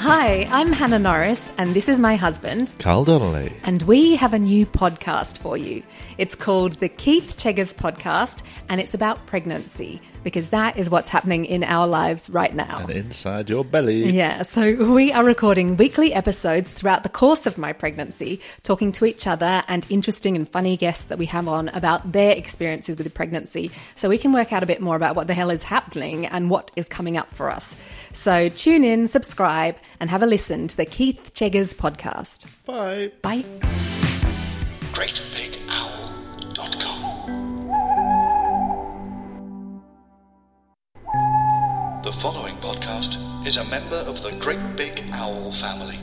Hi, I'm Hannah Norris, and this is my husband. Carl Donnelly. And we have a new podcast for you. It's called the Keith Cheggers Podcast, and it's about pregnancy because that is what's happening in our lives right now. And inside your belly. Yeah, so we are recording weekly episodes throughout the course of my pregnancy, talking to each other and interesting and funny guests that we have on about their experiences with pregnancy, so we can work out a bit more about what the hell is happening and what is coming up for us. So tune in, subscribe, and have a listen to the Keith Cheggers podcast. Bye. Bye. GreatBigOwl.com. The following podcast is a member of the Great Big Owl family.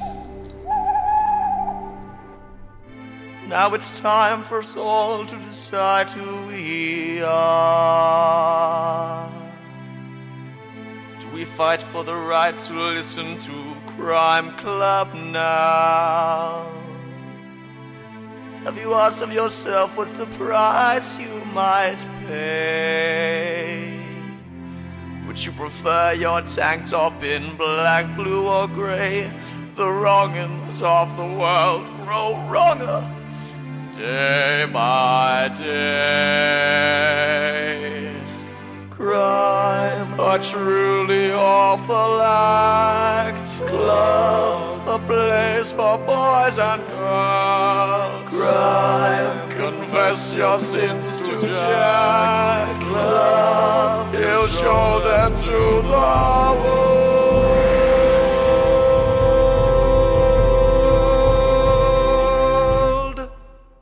Now it's time for us all to decide who we are. We fight for the right to listen to Crime Club now? Have you asked of yourself what's the price you might pay? Would you prefer your tank top in black, blue, or gray? The wrongings of the world grow wronger day by day. Crime, a truly awful act. Club, a place for boys and girls. Crime, confess your sins to Jack. Club, he'll show them to the world.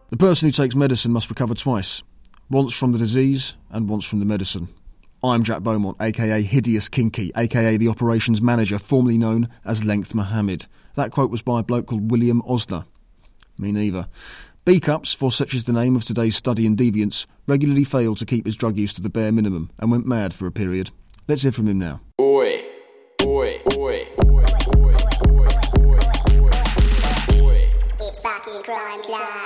The person who takes medicine must recover twice once from the disease and once from the medicine. I'm Jack Beaumont, aka Hideous Kinky, aka the operations manager, formerly known as Length Mohammed. That quote was by a bloke called William Osner. Me neither. B cups, for such is the name of today's study in deviance, regularly failed to keep his drug use to the bare minimum and went mad for a period. Let's hear from him now. Oi, oi, oi, oi, oi, oi, oi, oi. It's back in Crime Club.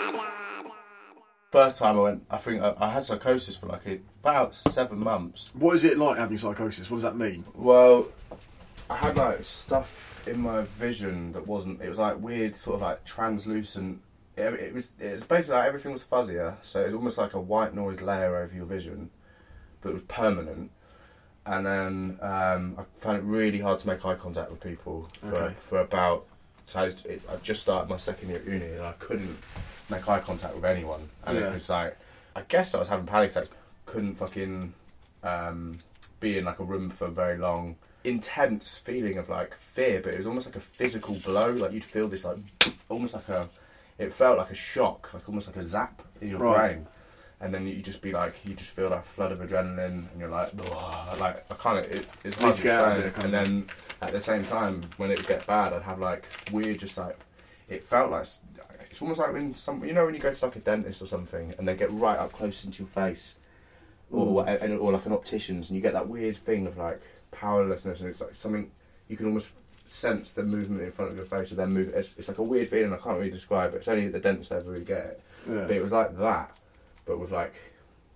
First time I went, I think I, I had psychosis for like a, about seven months. What is it like having psychosis? What does that mean? Well, I had like stuff in my vision that wasn't. It was like weird, sort of like translucent. It, it was. It was basically like everything was fuzzier, so it was almost like a white noise layer over your vision, but it was permanent. And then um, I found it really hard to make eye contact with people for, Okay. for about. So I, was, it, I just started my second year at uni, and I couldn't make eye contact with anyone, and Yeah. it was like I guess I was having panic attacks. Couldn't fucking um, be in like a room for very long. Intense feeling of like fear, but it was almost like a physical blow. Like you'd feel this like almost like a. It felt like a shock, like almost like a zap in your Right. brain, and then you just be like, you just feel that flood of adrenaline, and you're like, "Ugh," like I can't. It, it's hard to to get out of explain. there, And then at the same time, when it would get bad, I'd have like weird, just like it felt like it's almost like when some you know when you go to like a dentist or something and they get right up close into your face, or and- or like an optician's and you get that weird thing of like powerlessness and it's like something you can almost sense the movement in front of your face or then move. It's, it's like a weird feeling. I can't really describe it. It's only the dentist ever really get it. Yeah. But it was like that, but with like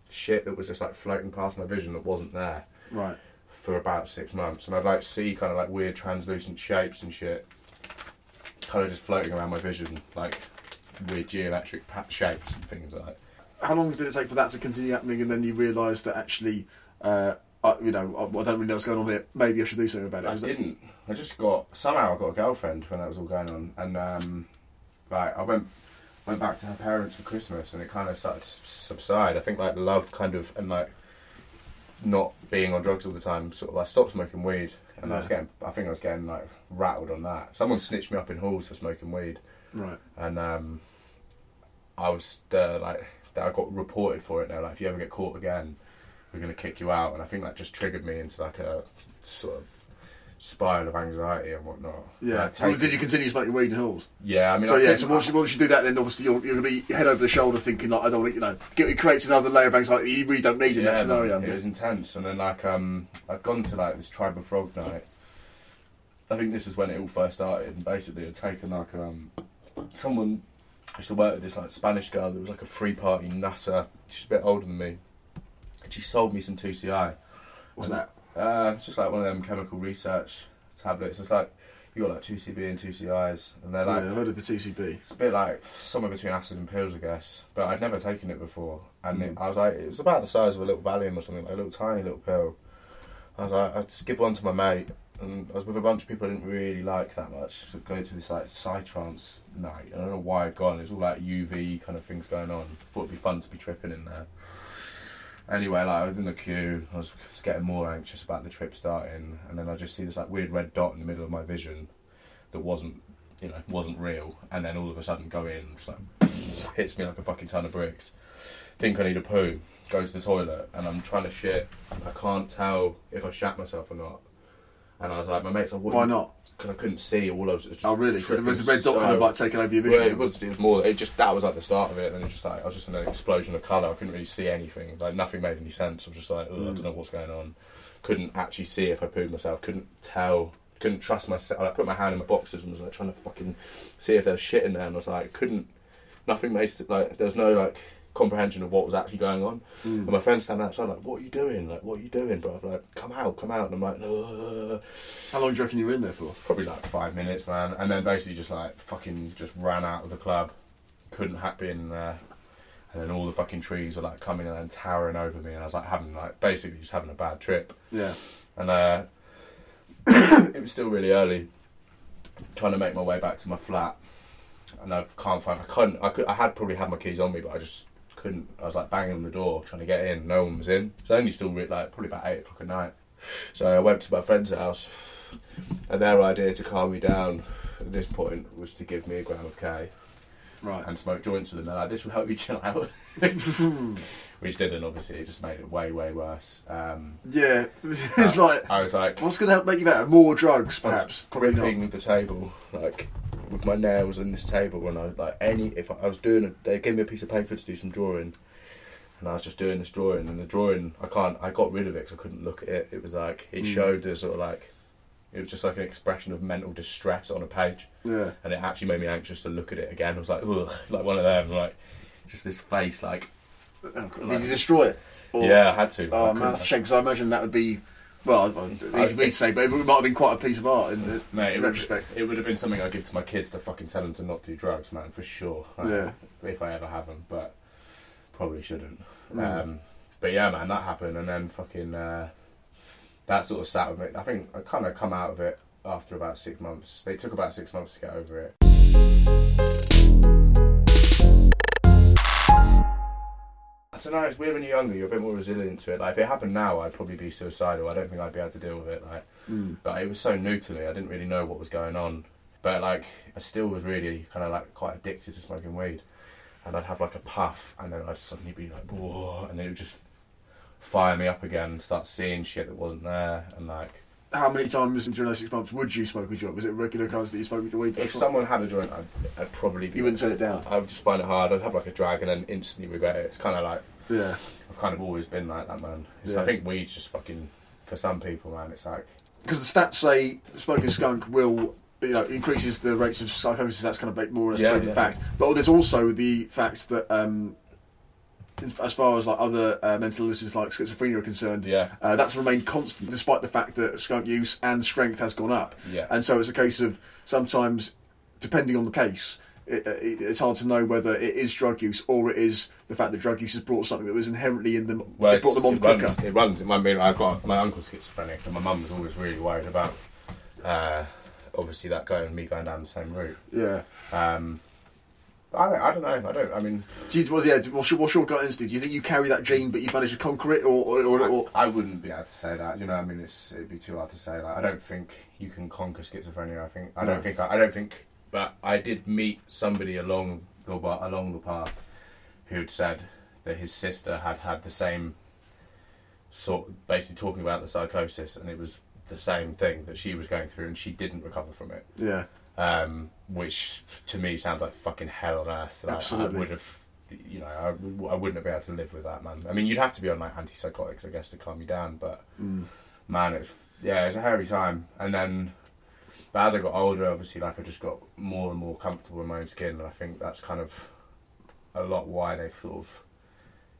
shit that was just like floating past my vision that wasn't there Right. for about six months, and I'd like see kind of like weird translucent shapes and shit, kind of just floating around my vision, like weird geometric pa- shapes and things like that. How long did it take for that to continue happening, and then you realised that actually uh, I, you know, I, I don't really know what's going on here. Maybe I should do something about it. I Was didn't. I just got somehow I got a girlfriend when that was all going on, and um, like I went went back to her parents for Christmas, and it kind of started to subside. I think like love kind of and like not being on drugs all the time. Sort of, I stopped smoking weed, and I was getting. I think I was getting like rattled on that. Someone snitched me up in halls for smoking weed, Right. and um, I was uh, like, I got reported for it. Now, like, if you ever get caught again, we're gonna kick you out. And I think that just triggered me into like a sort of spiral of anxiety and whatnot. Yeah. Like, Well, did you continue smoking weed in halls? Yeah, I mean, so I yeah. So once you, once you do that, then obviously you're, you're going to be head over the shoulder, thinking like, I don't want to, you know, it, it creates another layer of anxiety you really don't need in that scenario. it was intense. And then like um, I'd gone to like this tribe of frog night. I think this is when it all first started. And basically, I'd taken like um, someone I used to work with this like Spanish girl that was like a free party nutter. She's a bit older than me. And she sold me some two CI. What's And, that? Uh, it's just like one of them chemical research tablets. It's like you got like two CB and two CIs, and they're like Yeah, I've heard of the TCB. it's a bit like somewhere between acid and pills, I guess. But I'd never taken it before, and Mm. it, I was like, it was about the size of a little Valium or something, like a little tiny little pill. I was like, I'd just give one to my mate, and I was with a bunch of people I didn't really like that much. So go to this like psytrance night. I don't know why I'd gone. It was all like UV kind of things going on. Thought it'd be fun to be tripping in there. Anyway, like I was in the queue, I was just getting more anxious about the trip starting, and then I just see this like weird red dot in the middle of my vision that wasn't, you know, wasn't real, and then all of a sudden go in, just like hits me like a fucking ton of bricks. Think I need a poo, go to the toilet, and I'm trying to shit. I can't tell if I shat myself or not. And I was like, my mate's like, Why not? Because I couldn't see. All I was just Oh, really? there was a red dot kind of like taking over your vision. well, it was, it was more. It just that was like the start of it, and it was just like I was just in an explosion of color. I couldn't really see anything. Like nothing made any sense. I was just like, Ugh, I Mm. don't know what's going on. Couldn't actually see if I pooed myself. Couldn't tell. Couldn't trust myself. I put my hand in my boxes and was like trying to fucking see if there was shit in there, and I was like, couldn't. Nothing made it like there was no like comprehension of what was actually going on. Mm. And my friends standing outside like, "What are you doing? Like, what are you doing, bro?" I'm like, "Come out, come out." And I'm like, Ugh. How long do you reckon you were in there for? Probably like five minutes, man. And then basically just like fucking just ran out of the club. Couldn't have been there. And then all the fucking trees were like coming and towering over me, and I was like having like basically just having a bad trip. Yeah. And uh, it was still really early. Trying to make my way back to my flat, and I can't find. I couldn't. I could. I had probably had my keys on me, but I just couldn't. I was like banging on the door trying to get in. No one was in. It's only still like probably about eight o'clock at night. So I went to my friend's house, and their idea to calm me down at this point was to give me a gram of K Right. and smoke joints with them. They're like, "This will help you chill out," which didn't. Obviously, it just made it way, way worse. Um, Yeah. it's like, I was like, what's going to help make you better? More drugs, perhaps? Gripping the table like with my nails in this table, and I was like, any if I, I was doing, a, they gave me a piece of paper to do some drawing, and I was just doing this drawing, and the drawing I can't, I got rid of it because I couldn't look at it. It was like it Mm. showed the sort of like. It was just like an expression of mental distress on a page, Yeah. and it actually made me anxious to look at it again. I was like, Ugh, like one of them, like just this face, like Did you destroy it? Or- yeah, I had to. Oh, man, that's a shame, because I imagine that would be, well, it's easy for me to say, but it might have been quite a piece of art in Mate, it would, retrospect. it would have been something I'd give to my kids to fucking tell them to not do drugs, man, for sure. Like, Yeah. If I ever have them, but probably shouldn't. Mm. Um, but yeah, man, that happened, and then fucking uh, that sort of sat with me. I think I kind of come out of it after about six months. They took about six months to get over it. Don't know. It's weird when you're younger. You're a bit more resilient to it. Like if it happened now, I'd probably be suicidal. I don't think I'd be able to deal with it. Like Mm. but it was so new to me. I didn't really know what was going on. But like, I still was really kind of like quite addicted to smoking weed, and I'd have like a puff, and then I'd suddenly be like, whoa, and it would just fire me up again, and start seeing shit that wasn't there, and like, How many times during those six months would you smoke a joint? Was it regular occurrence that you smoked a weed? if someone had a joint, I'd, I'd probably be. You wouldn't set it down? I would just find it hard. I'd have like a drag and then instantly regret it. It's kind of like Yeah. I've kind of always been like that, man. Yeah. I think weed's just fucking for some people, man. It's like Because the stats say smoking skunk will, you know, increases the rates of psychosis. That's kind of more or less Yeah, yeah. fact. But there's also the fact that, um, as- as far as like other uh, mental illnesses like schizophrenia are concerned, yeah, uh, that's remained constant despite the fact that skunk use and strength has gone up. yeah, And so it's a case of sometimes, depending on the case, it, it, it's hard to know whether it is drug use or it is the fact that drug use has brought something that was inherently in them. Well, it brought them on it quicker. runs, it runs. It might be. I've got my uncle's schizophrenic, and my mum was always really worried about. Uh, obviously, that going me going down the same route. Yeah. Um, I don't, I don't know. I don't. I mean, Do you, well, yeah. What's your, what's your gut instinct? Do you think you carry that gene, but you've managed to conquer it, or, or, or, or I, I wouldn't be able to say that. You know, I mean, it's it'd be too hard to say. Like, I don't think you can conquer schizophrenia. I think I don't No. think I, don't think. But I did meet somebody along the along the path who'd said that his sister had had the same sort, basically talking about the psychosis, and it was the same thing that she was going through, and she didn't recover from it. yeah, Um, which to me sounds like fucking hell on earth. Like, Absolutely. I would have, you know, I, I wouldn't have been able to live with that, man. I mean, you'd have to be on like antipsychotics, I guess, to calm you down. But Mm. man, it's yeah, it's a hairy time. And then, but as I got older, obviously, like I just got more and more comfortable in my own skin, and I think that's kind of a lot why they've sort of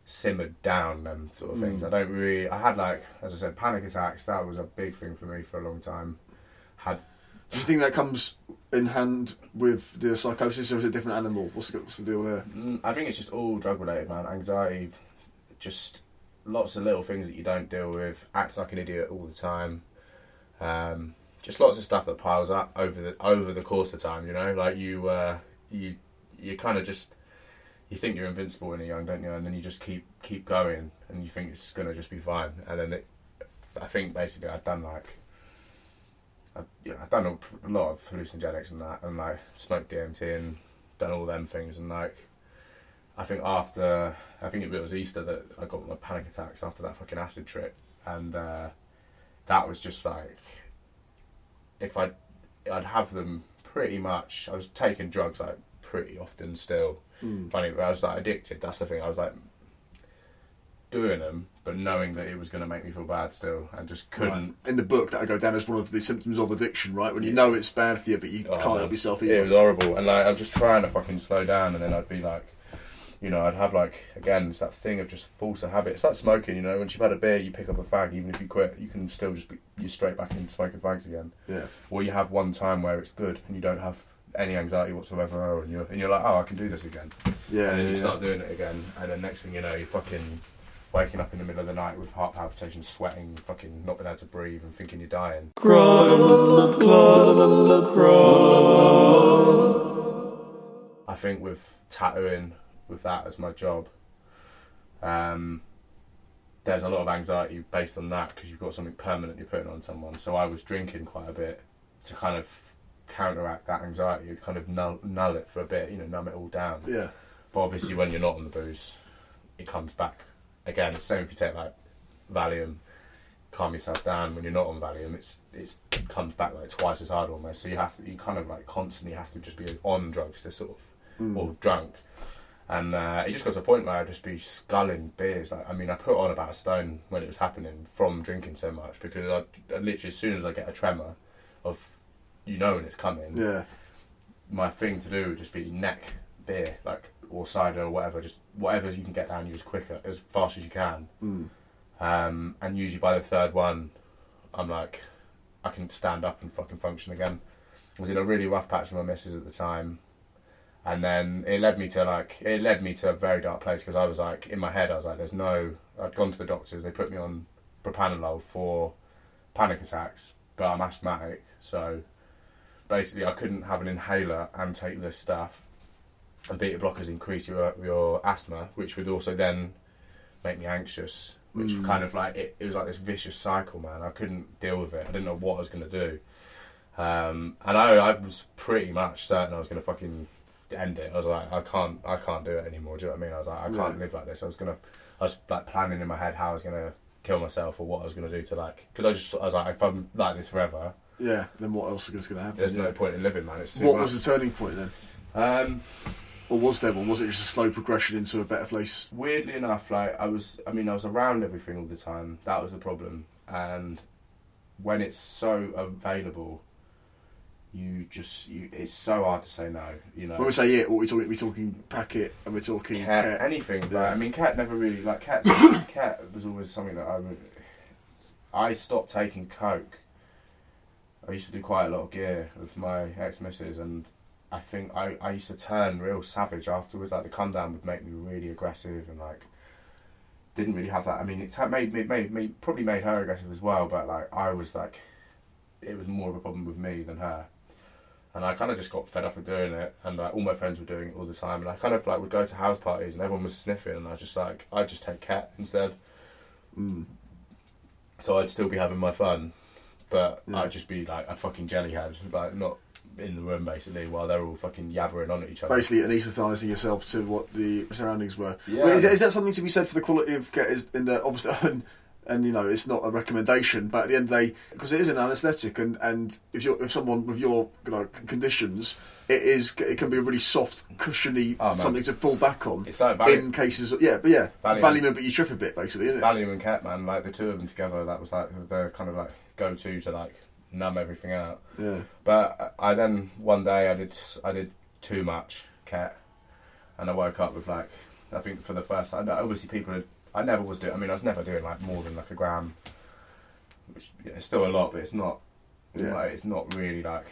simmered down them sort of things. Mm. I don't really. I had like, as I said, panic attacks. That was a big thing for me for a long time. Had Do you think that comes in hand with the psychosis, or is it a different animal? What's the, what's the deal there? Mm, I think it's just all drug related, man. Anxiety, just lots of little things that you don't deal with. Acts like an idiot all the time. Um, just lots of stuff that piles up over the over the course of time. You know, like you uh, you you kind of just you think you're invincible when you're young, don't you? And then you just keep keep going, and you think it's gonna just be fine. And then it, I think basically I've done like. I've, you know, I've done a, lot of hallucinogenics and that, and like smoked DMT and done all them things, and like I think after I think it was Easter that I got my panic attacks after that fucking acid trip, and uh, that was just like if I I'd have them pretty much. I was taking drugs like pretty often still. Mm. Funny, but I was like addicted. That's the thing. I was like doing them, but knowing that it was going to make me feel bad still, and just couldn't. Right. In the book, that I go down as one of the symptoms of addiction, right? When you know it's bad for you, but you Oh, can't help yourself It was horrible, and like I'm just trying to fucking slow down, and then I'd be like, you know, I'd have like again, it's that thing of just force a habit. It's like smoking, you know. Once you've had a beer, you pick up a fag. Even if you quit, you can still just be you're straight back into smoking fags again. Yeah. Or you have one time where it's good, and you don't have any anxiety whatsoever, and you're and you're like, oh, I can do this again. Yeah, And then you yeah, start doing it again, and then next thing you know, you're fucking waking up in the middle of the night with heart palpitations, sweating, fucking not being able to breathe, and thinking you're dying. I think with tattooing, with that as my job, um, there's a lot of anxiety based on that because you've got something permanent you're putting on someone. So I was drinking quite a bit to kind of counteract that anxiety, kind of null, null it for a bit, you know, numb it all down. Yeah. But obviously, when you're not on the booze, it comes back again. It's the same if you take like Valium, calm yourself down. When you're not on Valium, it's it's it comes back like twice as hard almost. So you have to you kind of like constantly have to just be on drugs to sort of Mm. or drunk. And uh, it just got to a point where I'd just be sculling beers. Like, I mean, I put on about a stone when it was happening from drinking so much because I, I literally, as soon as I get a tremor of, you know, when it's coming, Yeah. my thing to do would just be neck beer, like or cider or whatever, just whatever you can get down you as quicker, as fast as you can. Mm. Um, and usually by the third one, I'm like, I can stand up and fucking function again. I was in a really rough patch with my missus at the time, and then it led me to like, it led me to a very dark place because I was like, in my head, I was like, there's no. I'd gone to the doctors, they put me on propranolol for panic attacks, but I'm asthmatic, so basically I couldn't have an inhaler and take this stuff. And beta blockers increase your your asthma, which would also then make me anxious. Which Mm. kind of like it, it was like this vicious cycle, man. I couldn't deal with it. I didn't know what I was going to do. Um, and I, I was pretty much certain I was going to fucking end it. I was like, I can't, I can't do it anymore. Do you know what I mean? I was like, I can't Yeah. live like this. I was gonna, I was like planning in my head how I was gonna kill myself or what I was gonna do to like, because I just, I was like, if I'm like this forever, Yeah. Then what else is going to happen? there's yeah. no point in living, man. It's too What much. was the turning point then? Um, Or was there one? Was it just a slow progression into a better place? weirdly enough, like I was, I mean, I was around everything all the time. That was the problem. And when it's so available, you just, you, it's so hard to say no. You know, When we say it, what we talking? We talking packet, and we're talking cat, cat. anything. But Yeah. I mean, cat never really like cat. cat was always something that I would. I stopped taking coke. I used to do quite a lot of gear with my ex missus, and I think I, I used to turn real savage afterwards. Like the come down would make me really aggressive and like didn't really have that. I mean, it made me made, made probably made her aggressive as well. But like I was like, it was more of a problem with me than her. And I kind of just got fed up of doing it, and like all my friends were doing it all the time. And I kind of like would go to house parties, and everyone was sniffing, and I was just like, I'd just take cat instead. Mm. So I'd still be having my fun, but Yeah. I'd just be like a fucking jellyhead, like not in the room basically, while they're all fucking yabbering on at each other. Basically, anaesthetising yourself to what the surroundings were. Yeah. Well, is, is that something to be said for the quality of cat? Is in the obviously, and, you know, it's not a recommendation, but at the end of the day, because it is an anaesthetic, and, and if you're if someone with your you know conditions, it is it can be a really soft, cushiony Oh, something to fall back on. It's like Valium, in cases, of, yeah, but yeah, Valium. Valium, but you trip a bit, basically, isn't it? Valium and Cat, man, like the two of them together, that was like the kind of like go-to to like numb everything out. Yeah. But I then one day I did I did too much cat, and I woke up with like I think for the first time. Obviously, people had, I never was doing. I mean, I was never doing like more than like a gram, which yeah, it's still a lot, but it's not. Yeah. Like, it's not really like.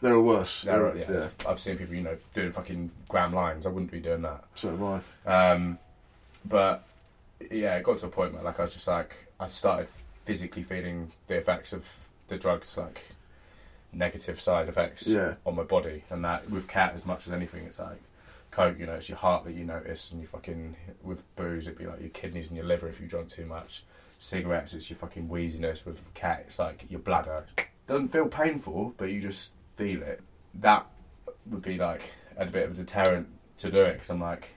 There are worse. There are, There- yeah, I've seen people, you know, doing fucking gram lines. I wouldn't be doing that. So have I. Um, but yeah, it got to a point where like I was just like I started physically feeling the effects of the drugs, like negative side effects Yeah. on my body, and that with cat as much as anything, it's like coke. You know, it's your heart that you notice, and you fucking with booze, it'd be like your kidneys and your liver if you drunk too much. Cigarettes, it's your fucking wheeziness. With cat, it's like your bladder. Doesn't feel painful, but you just feel it. That would be like a bit of a deterrent to do it because I'm like,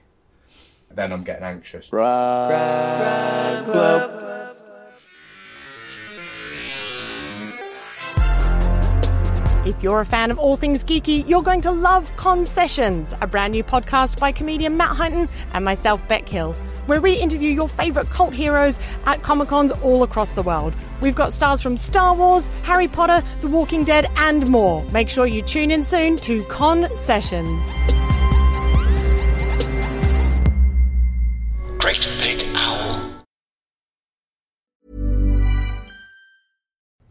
then I'm getting anxious. If you're a fan of all things geeky, you're going to love Concessions, a brand new podcast by comedian Matt Hunton and myself, Beck Hill, where we interview your favourite cult heroes at Comic Cons all across the world. We've got stars from Star Wars, Harry Potter, The Walking Dead, and more. Make sure you tune in soon to Concessions.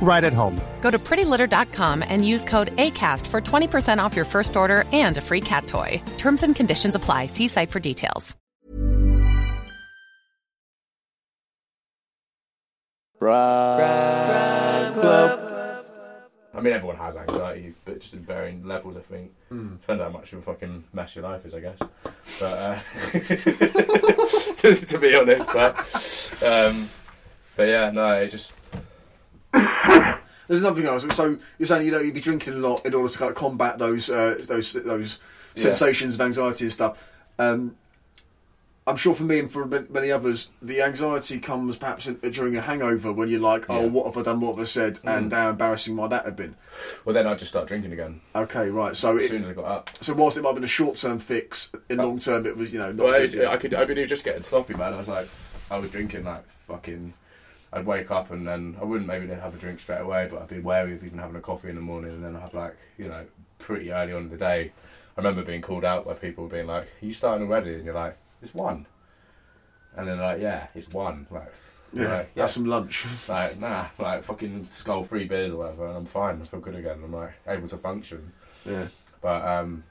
right at home. Go to prettylitter.com and use code ACAST for 20% off your first order and a free cat toy. Terms and conditions apply. See site for details. I mean, everyone has anxiety, but just in varying levels. I think Mm. depends how much of a fucking mess your life is, I guess. But uh, to, to be honest, but um, but yeah, no, it just There's another thing else. So you're saying you know you'd be drinking a lot in order to kind of combat those uh, those those Yeah. sensations of anxiety and stuff. Um, I'm sure for me and for many others, the anxiety comes perhaps in, during a hangover when you're like, oh, Yeah. what have I done? What have I said? And Mm. how embarrassing might that have been? Well, then I'd just start drinking again. Okay, right. So as it, soon as I got up. so whilst it might have been a short term fix, in long term it was you know not Well, good, yeah. I could, I was just getting sloppy, man. I was like, I was drinking like fucking. I'd wake up and then I wouldn't maybe have a drink straight away, but I'd be wary of even having a coffee in the morning, and then I'd have like, you know, pretty early on in the day. I remember being called out by people being like, "Are you starting already?" And you're like, "It's one," and then like, "Yeah, it's one." Like, Yeah, like, have some lunch. Like, nah, like fucking skull three beers or whatever, and I'm fine. I feel good again. I'm like able to function. Yeah. But um,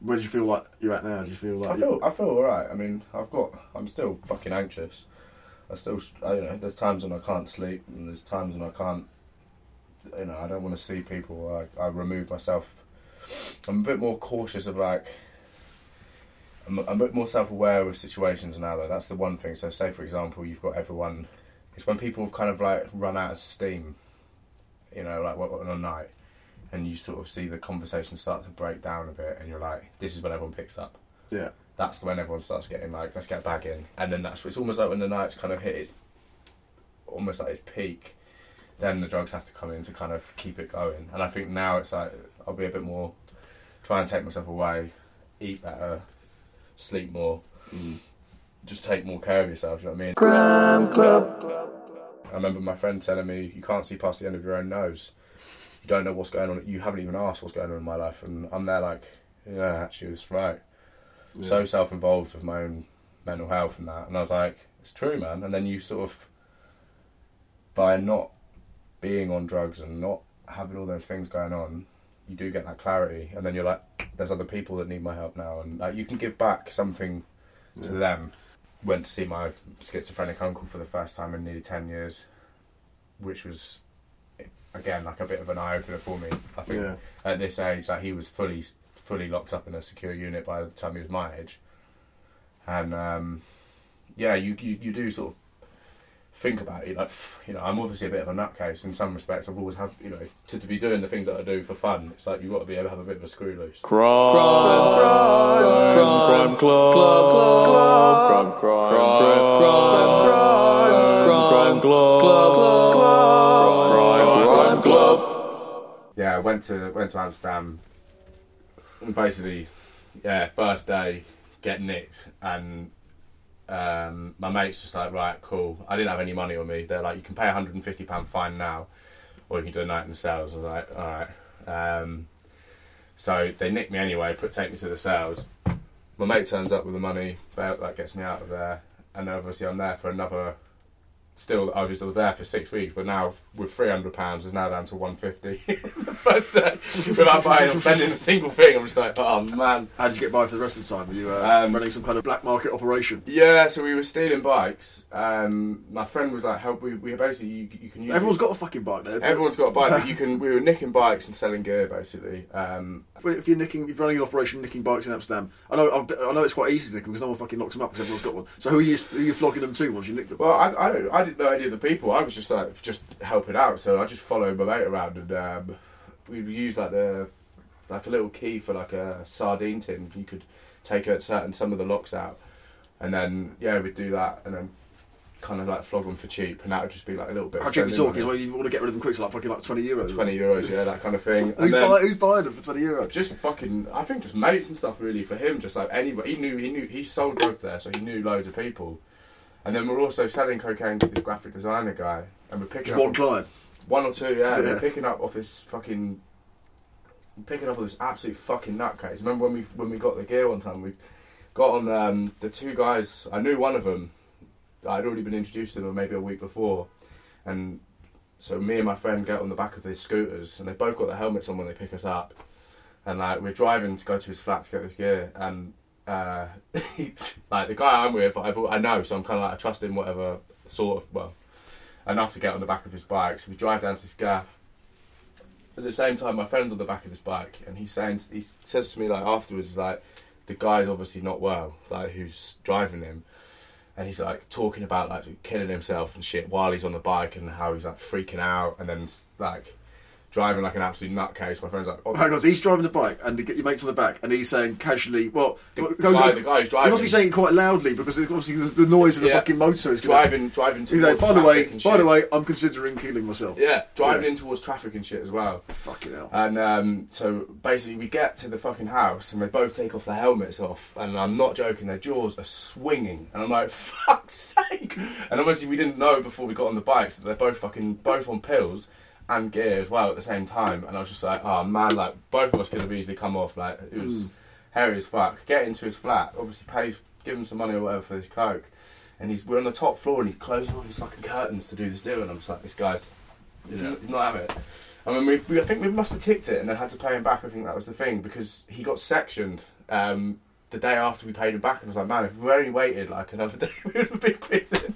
Where do you feel like you're at now? Do you feel like I feel I feel alright. I mean, I've got I'm still fucking anxious. I still I, you know there's times when I can't sleep and there's times when I can't. You know I don't want to see people. I I remove myself. I'm a bit more cautious of like. I'm, I'm a bit more self-aware of situations now though. That's the one thing. So say for example you've got everyone. It's when people have kind of like run out of steam. You know, like on a night, and you sort of see the conversation start to break down a bit, and you're like, this is when everyone picks up Yeah. That's when everyone starts getting like, let's get a bag in, and then that's it's almost like when the night's kind of hit its almost like its peak, then the drugs have to come in to kind of keep it going. And I think now it's like I'll be a bit more try and take myself away, eat better, sleep more, mm. just take more care of yourself. You know what I mean? Crime Club. I remember my friend telling me, "You can't see past the end of your own nose. You don't know what's going on. You haven't even asked what's going on in my life." And I'm there like, "Yeah, actually, it's right." Yeah. So self-involved with my own mental health and that, and I was like, "It's true, man." And then you sort of, by not being on drugs and not having all those things going on, you do get that clarity, and then you're like, "There's other people that need my help now," and like you can give back something to them. Went to see my schizophrenic uncle for the first time in nearly ten years, which was again like a bit of an eye opener for me. I think Yeah. at this age, like he was fully fully locked up in a secure unit by the time he was my age, and um, yeah, you, you you do sort of think about it. Like you know, I'm obviously a bit of a nutcase in some respects. I've always had you know to, to be doing the things that I do for fun. It's like you've got to be able to have a bit of a screw loose. Crime, crime, crime, club, club, club, crime, crime, crime, crime, crime, club, club, crime, club. yeah, I went to went to Amsterdam. And basically, yeah, first day get nicked, and um, my mates just like, right, cool. I didn't have any money on me. They're like, you can pay a hundred and fifty pound fine now, or you can do a night in the cells. I was like, all right. Um, so they nicked me anyway, put take me to the cells. My mate turns up with the money, bail- that gets me out of there, and obviously I'm there for another. Still, I was there for six weeks, but now with three hundred pounds, it's now down to one fifty. First day, without buying or spending a single thing, I'm just like, oh man. How did you get by for the rest of the time? Were you uh, Um, running some kind of black market operation? Yeah, so we were stealing bikes. Um, my friend was like, "Help!" We, we basically you, you can use. Everyone's got a fucking bike there. Everyone's got a bike, but you can. We were nicking bikes and selling gear basically. Um, If you're nicking, if you're running an operation nicking bikes in Amsterdam, I know I know it's quite easy to nick them because no one fucking knocks them up because everyone's got one. So who are you who are you flogging them to once you nick them? Well, I, I, don't, I didn't know any of the people. I was just like just helping out, so I just followed my mate around, and um, we used like the like a little key for like a sardine tin. You could take out certain some of the locks out, and then yeah, we'd do that, and then kind of like flog them for cheap, and that would just be like a little bit. How cheap are you talking? Well, you want to get rid of them quick, so like fucking like twenty euros. Twenty euros, yeah, that kind of thing. Who's, then- buy, who's buying them for twenty euros? just fucking I think just mates and stuff really for him just like anybody he knew he knew he sold drugs there so he knew loads of people and then we're also selling cocaine to this graphic designer guy and we're picking Just up one client. one or two yeah, Yeah. we're picking up off this fucking picking up on this absolute fucking nutcase. Remember when we when we got the gear one time? We got on um, the two guys I knew one of them. I'd already been introduced to them maybe a week before. And so me and my friend get on the back of these scooters and they both got their helmets on when they pick us up. And like we're driving to go to his flat to get this gear and uh, like the guy I'm with I've, I know so I'm kind of like I trust him whatever sort of well enough to get on the back of his bike. So we drive down to this gaff at the same time my friend's on the back of his bike and he's saying he says to me like afterwards like the guy's obviously not well like who's driving him. And he's like talking about like killing himself and shit while he's on the bike and how he's like freaking out and then like driving like an absolute nutcase. My friend's like, oh, Hang on, so he's driving the bike and your mates on the back, and he's saying casually, "Well, The go- guy- the guy who's He must be saying it quite loudly because obviously the, noise of the Yeah. fucking motor is gonna- driving, driving He's like, by the way, by the way, I'm considering killing myself. Yeah, driving Yeah. in towards traffic and shit as well. Fucking hell. And um, so basically, we get to the fucking house and they both take off their helmets off, and I'm not joking, their jaws are swinging, and I'm like, fuck's sake! And obviously, we didn't know before we got on the bikes that they're both fucking both on pills and gear as well at the same time, and I was just like, oh man, like both of us could have easily come off. Like it was Mm. hairy as fuck. Get into his flat, obviously pay, give him some money or whatever for his coke, and he's we're on the top floor and he's closing all his fucking curtains to do this deal, and I'm just like, this guy's he's, Yeah. not, he's not having it. I mean, we, we, I think we must have ticked it and then had to pay him back. I think that was the thing because he got sectioned um, the day after we paid him back, and I was like, man, if we only waited like another day, we would have been prison.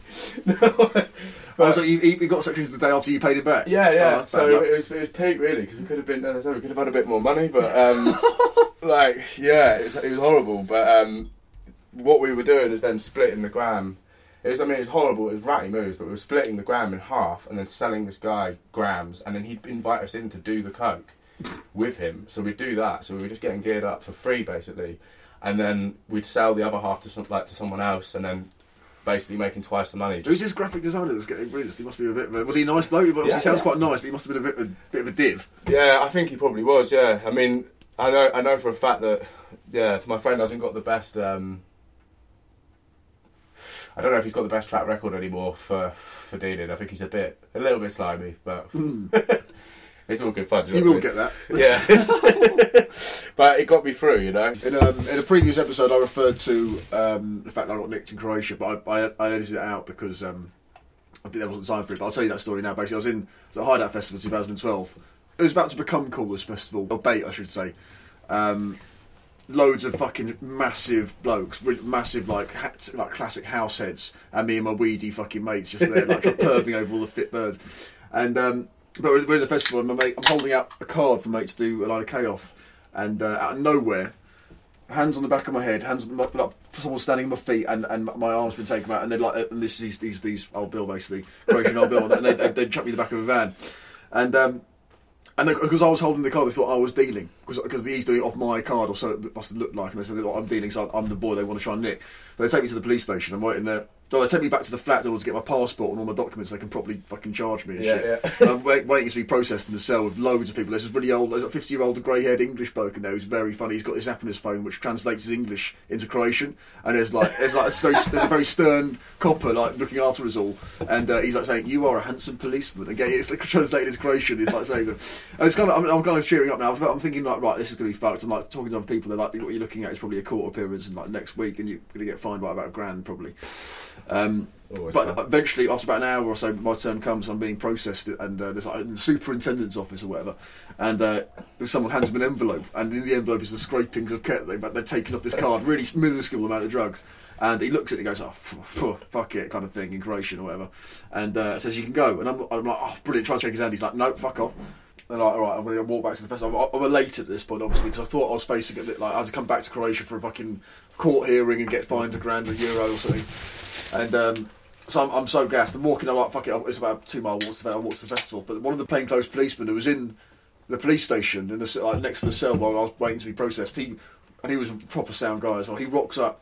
Oh, so you, you got sections the day after you paid it back? Yeah, yeah. Oh, so it was it was peak really because we could have been as I said, we could have had a bit more money, but um, like yeah, it was, it was horrible. But um, what we were doing is then splitting the gram. It was I mean it was horrible. It was ratty moves, but we were splitting the gram in half and then selling this guy grams, and then he'd invite us in to do the coke with him. So we'd do that. So we were just getting geared up for free basically, and then we'd sell the other half to some like to someone else, and then basically making twice the money. Who's this graphic designer that's getting brilliant? He must be a bit of a, was he a nice bloke? He Yeah, sounds yeah. quite nice, but he must have been a bit, a bit of a div. Yeah, I think he probably was. Yeah, I mean, I know, I know for a fact that yeah, my friend hasn't got the best. Um, I don't know if he's got the best track record anymore for for dealing. I think he's a bit, a little bit slimy, but it's all good fun. You will get that. Yeah, but it got me through, you know. In, um, in a previous episode, I referred to um, the fact that I got nicked in Croatia, but I, I, I edited it out because um, I think there wasn't time for it. But I'll tell you that story now. Basically, I was in I was at Hideout Festival 2012. It was about to become Coolest Festival, or bait, I should say. Um, loads of fucking massive blokes, with massive like hat, like classic house heads, and me and my weedy fucking mates just there, like perving over all the fit birds. And um, but we're, we're in the festival, and my mate, I'm holding out a card for mate to do a line of K off, and uh, out of nowhere, hands on the back of my head, hands on my, like someone standing on my feet, and, and my arm's been taken out, and they're like, and this is these these these old Bill basically, Croatian old Bill, and they they, they chuck me in the back of a van, and um, and because I was holding the card, they thought I was dealing because the he's doing it off my card, or so it must have looked like. And they said, "I'm dealing, so I'm the boy they want to try and nick." They take me to the police station. I'm waiting there. So they take me back to the flat in order to get my passport and all my documents. so They can properly fucking charge me and Yeah, shit. yeah. And I'm wait, waiting to be processed in the cell with loads of people. There's this really old, there's a 50 year old grey-haired English bloke in there who's very funny. He's got this app on his phone which translates his English into Croatian. And there's like there's like a very, there's a very stern copper like looking after us all. And uh, he's like saying, "You are a handsome policeman." Again, it's like translated as Croatian. He's like saying, "It's kind of I'm, I'm kind of cheering up now. I'm thinking like, right, this is going to be fucked." I'm like talking to other people. They're like, "What you're looking at is probably a court appearance in like next week, and you're going to get fined by about a grand probably." Um, Always but fun. eventually, after about an hour or so, my turn comes. I'm being processed, and uh, there's like in the superintendent's office or whatever, and uh, someone hands me an envelope, and in the envelope is the scrapings of Ket. They've, they've taken off this card, really minuscule amount of drugs. And he looks at it and goes, oh, f- f- fuck it, kind of thing, in Croatian or whatever. And uh, says, you can go. And I'm, I'm like, oh, brilliant, trying to shake his hand. He's like, no, fuck off. I'm like, all right, I'm going to walk back to the festival. I'm, I'm late at this point, obviously, because I thought I was facing it. Like, I had to come back to Croatia for a fucking court hearing and get fined a grand a euro or something. And um, so I'm, I'm so gassed. I'm walking, I'm like, fuck it, it's about two mile walk to the, I walk to the festival. But one of the plainclothes policemen who was in the police station, in the, like, next to the cell while I was waiting to be processed, he, and he was a proper sound guy as well, he rocks up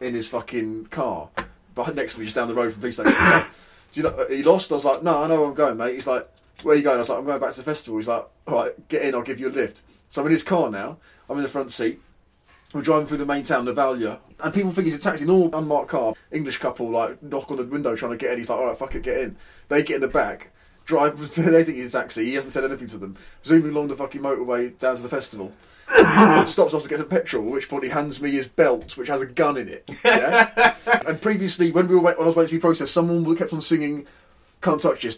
in his fucking car, but next to me, just down the road from the police station. Like, Do you know, he lost? I was like, no, I know where I'm going, mate. He's like, where are you going? I was like, I'm going back to the festival. He's like, all right, get in, I'll give you a lift. So I'm in his car now. I'm in the front seat. We're driving through the main town, Novalja, and people think he's a taxi. Normal unmarked car. English couple like knock on the window trying to get in. He's like, all right, fuck it, get in. They get in the back. Drive. They think he's a taxi. He hasn't said anything to them. Zooming along the fucking motorway down to the festival. Stops off to get some petrol. At which point he hands me his belt, which has a gun in it. Yeah. and previously, when we were when I was waiting to be processed, someone kept on singing can't touch this.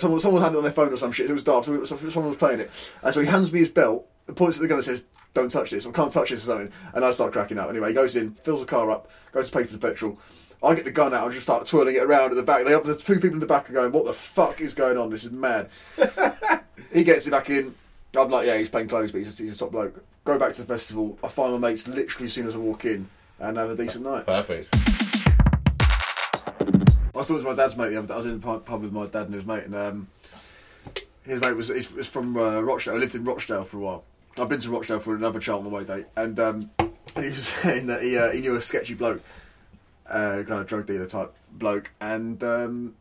Someone, someone had it on their phone or some shit. It was dark. So someone was playing it. And so he hands me his belt, points at the gun and says, don't touch this, or can't touch this or something. And I start cracking up. Anyway, he goes in, fills the car up, goes to pay for the petrol. I get the gun out and just start twirling it around at the back. They, the two people in the back are going, what the fuck is going on? This is mad. he gets it back in. I'm like, yeah, he's playing clothes, but he's a, he's a top bloke. Go back to the festival. I find my mates literally as soon as I walk in and have a decent night. Perfect. I was talking to my dad's mate the other day. I was in the pub with my dad and his mate, and um, his mate was is, is from uh, Rochdale. I lived in Rochdale for a while. I've been to Rochdale for another child on the way date, and um, he was saying that he uh, he knew a sketchy bloke, uh, kind of drug dealer type bloke, and um,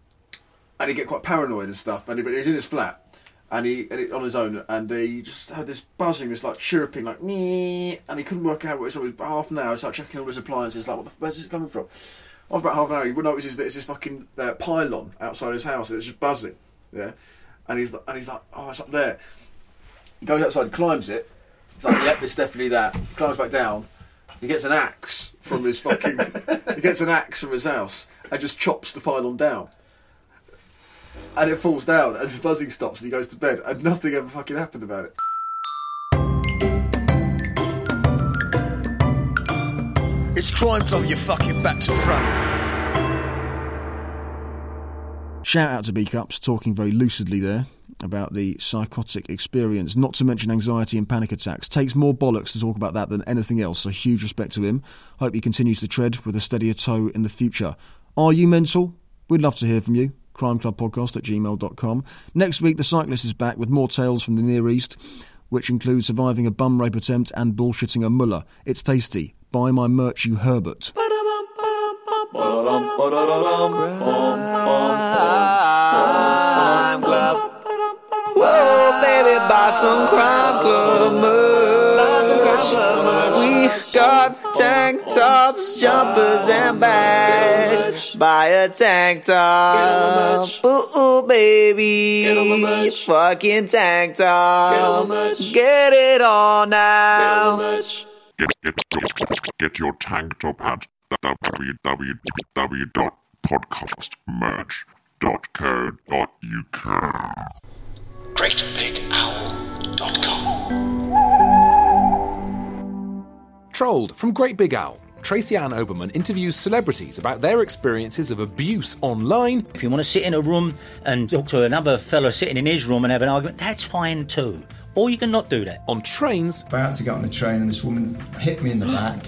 and he'd get quite paranoid and stuff. And he, but he was in his flat, and he, and he on his own, and he just had this buzzing, this like chirruping, like me, and he couldn't work out what it was. It half an hour. He's like checking all his appliances, like what the, where's this coming from? After about half an hour, he notices that it's this fucking uh, pylon outside his house. It's just buzzing, yeah. And he's and he's like, oh, it's up there. He goes outside, climbs it. He's like, yep, it's definitely that. Climbs back down. He gets an axe from his fucking. he gets an axe from his house and just chops the pylon down. And it falls down, and the buzzing stops, and he goes to bed, and nothing ever fucking happened about it. It's Crime Club, you fucking back to front. Shout out to B Cups, talking very lucidly there about the psychotic experience, not to mention anxiety and panic attacks. Takes more bollocks to talk about that than anything else, so huge respect to him. Hope he continues to tread with a steadier toe in the future. Are you mental? We'd love to hear from you. Crimeclubpodcast at gmail.com. Next week, the cyclist is back with more tales from the Near East, which include surviving a bum rape attempt and bullshitting a mullah. It's tasty. Buy my merch, you Herbert. Crime Club. Whoa, baby, buy some Crime Club merch. We got tank tops, jumpers, and bags. Buy a tank top. Ooh, ooh baby. Fucking tank top. Get it all now. Get, get, get, get your tank top at www.podcastmerch.co.uk. GreatBigOwl.com. Trolled from Great Big Owl. Tracy Ann Oberman interviews celebrities about their experiences of abuse online. If you want to sit in a room and talk to another fellow sitting in his room and have an argument, that's fine too. Or you can not do that. On trains. About to get on the train and this woman hit me in the mm. back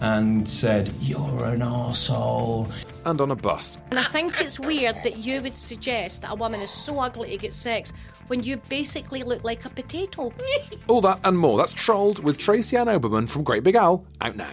and said, You're an arsehole. And on a bus. And I think it's weird that you would suggest that a woman is so ugly to get sex when you basically look like a potato. All that and more. That's Trolled with Tracy Ann Oberman from Great Big Owl, out now.